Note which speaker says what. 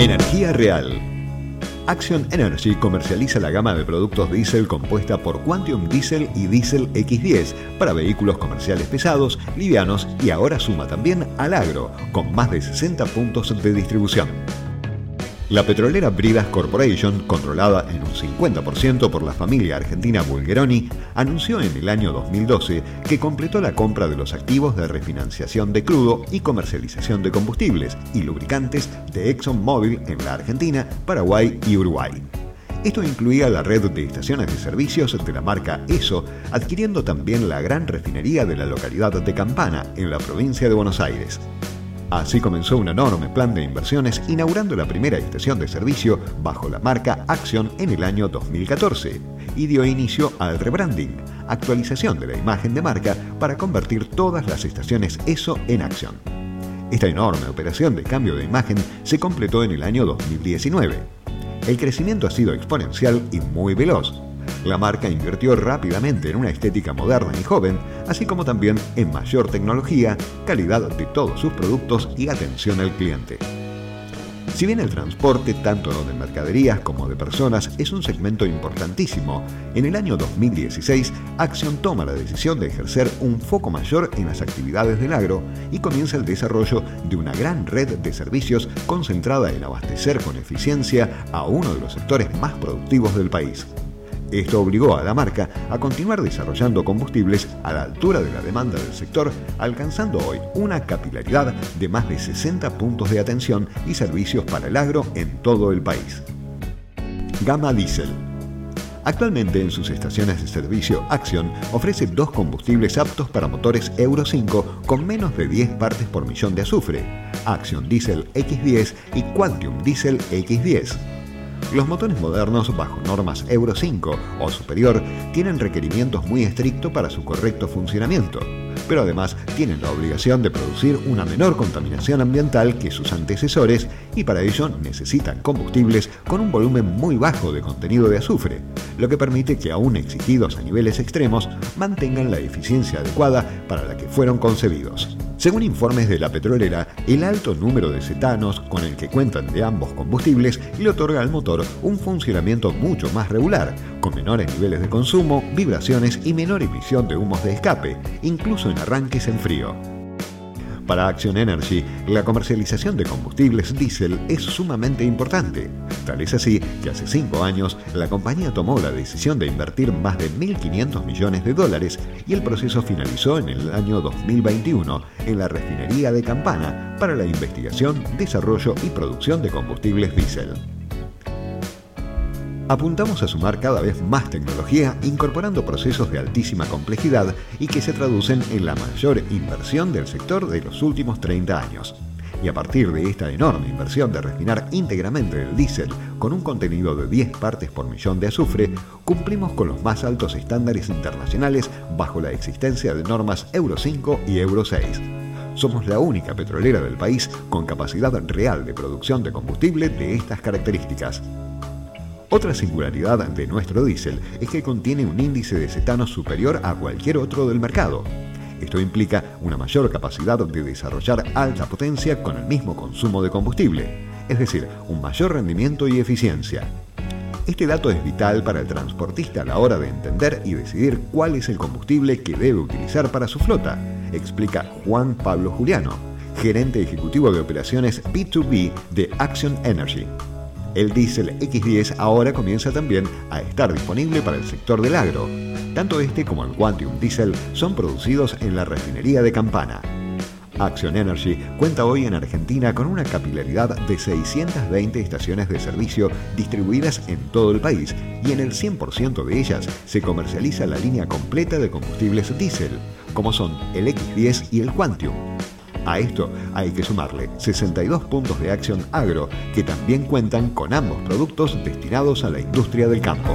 Speaker 1: Energía real. Action Energy comercializa la gama de productos diésel compuesta por Quantum Diesel y Diesel X10 para vehículos comerciales pesados, livianos y ahora suma también al agro, con más de 60 puntos de distribución. La petrolera Bridas Corporation, controlada en un 50% por la familia argentina Bulgeroni, anunció en el año 2012 que completó la compra de los activos de refinanciación de crudo y comercialización de combustibles y lubricantes de ExxonMobil en la Argentina, Paraguay y Uruguay. Esto incluía la red de estaciones de servicios de la marca ESO, adquiriendo también la gran refinería de la localidad de Campana, en la provincia de Buenos Aires. Así comenzó un enorme plan de inversiones inaugurando la primera estación de servicio bajo la marca Action en el año 2014 y dio inicio al rebranding, actualización de la imagen de marca para convertir todas las estaciones ESO en Action. Esta enorme operación de cambio de imagen se completó en el año 2019. El crecimiento ha sido exponencial y muy veloz, la marca invirtió rápidamente en una estética moderna y joven, así como también en mayor tecnología, calidad de todos sus productos y atención al cliente. Si bien el transporte, tanto de mercaderías como de personas, es un segmento importantísimo, en el año 2016 Action toma la decisión de ejercer un foco mayor en las actividades del agro y comienza el desarrollo de una gran red de servicios concentrada en abastecer con eficiencia a uno de los sectores más productivos del país. Esto obligó a la marca a continuar desarrollando combustibles a la altura de la demanda del sector, alcanzando hoy una capilaridad de más de 60 puntos de atención y servicios para el agro en todo el país. Gama Diesel. Actualmente en sus estaciones de servicio Action ofrece dos combustibles aptos para motores Euro 5 con menos de 10 partes por millón de azufre, Action Diesel X10 y Quantum Diesel X10. Los motores modernos bajo normas Euro 5 o superior tienen requerimientos muy estrictos para su correcto funcionamiento, pero además tienen la obligación de producir una menor contaminación ambiental que sus antecesores y para ello necesitan combustibles con un volumen muy bajo de contenido de azufre, lo que permite que aún exigidos a niveles extremos mantengan la eficiencia adecuada para la que fueron concebidos. Según informes de la petrolera, el alto número de cetanos con el que cuentan de ambos combustibles le otorga al motor un funcionamiento mucho más regular, con menores niveles de consumo, vibraciones y menor emisión de humos de escape, incluso en arranques en frío. Para Action Energy, la comercialización de combustibles diésel es sumamente importante. Tal es así que hace cinco años la compañía tomó la decisión de invertir más de 1.500 millones de dólares y el proceso finalizó en el año 2021 en la refinería de Campana para la investigación, desarrollo y producción de combustibles diésel apuntamos a sumar cada vez más tecnología incorporando procesos de altísima complejidad y que se traducen en la mayor inversión del sector de los últimos 30 años. Y a partir de esta enorme inversión de refinar íntegramente el diésel con un contenido de 10 partes por millón de azufre, cumplimos con los más altos estándares internacionales bajo la existencia de normas Euro 5 y Euro 6 somos la única petrolera del país con capacidad real de producción de combustible de estas características. Otra singularidad de nuestro diésel es que contiene un índice de cetano superior a cualquier otro del mercado. Esto implica una mayor capacidad de desarrollar alta potencia con el mismo consumo de combustible, es decir, un mayor rendimiento y eficiencia. Este dato es vital para el transportista a la hora de entender y decidir cuál es el combustible que debe utilizar para su flota, explica Juan Pablo Juliano, gerente ejecutivo de operaciones B2B de Action Energy. El diésel X10 ahora comienza también a estar disponible para el sector del agro. Tanto este como el Quantum Diesel son producidos en la refinería de Campana. Action Energy cuenta hoy en Argentina con una capilaridad de 620 estaciones de servicio distribuidas en todo el país y en el 100% de ellas se comercializa la línea completa de combustibles diésel, como son el X10 y el Quantum. A esto hay que sumarle 62 puntos de acción agro que también cuentan con ambos productos destinados a la industria del campo.